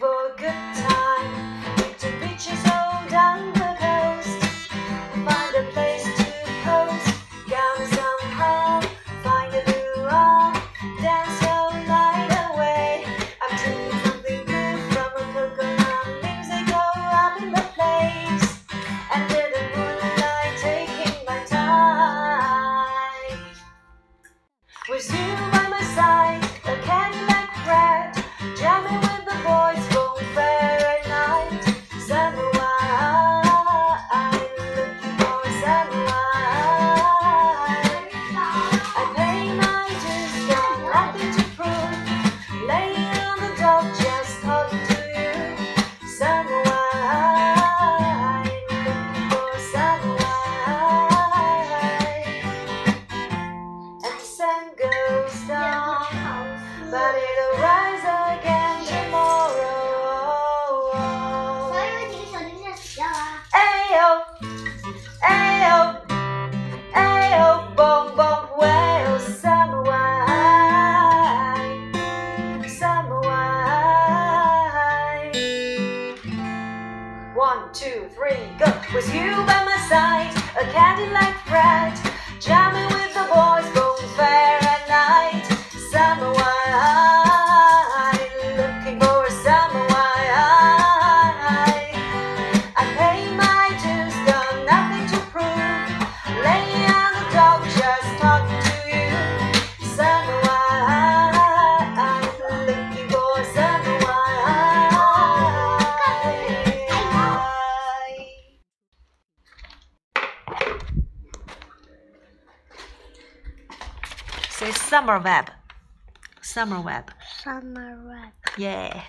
Facebook. One, two, three, go. With you by my side, a Cadillac ride, jamming with Say summer web. Summer web. Summer web. Yeah.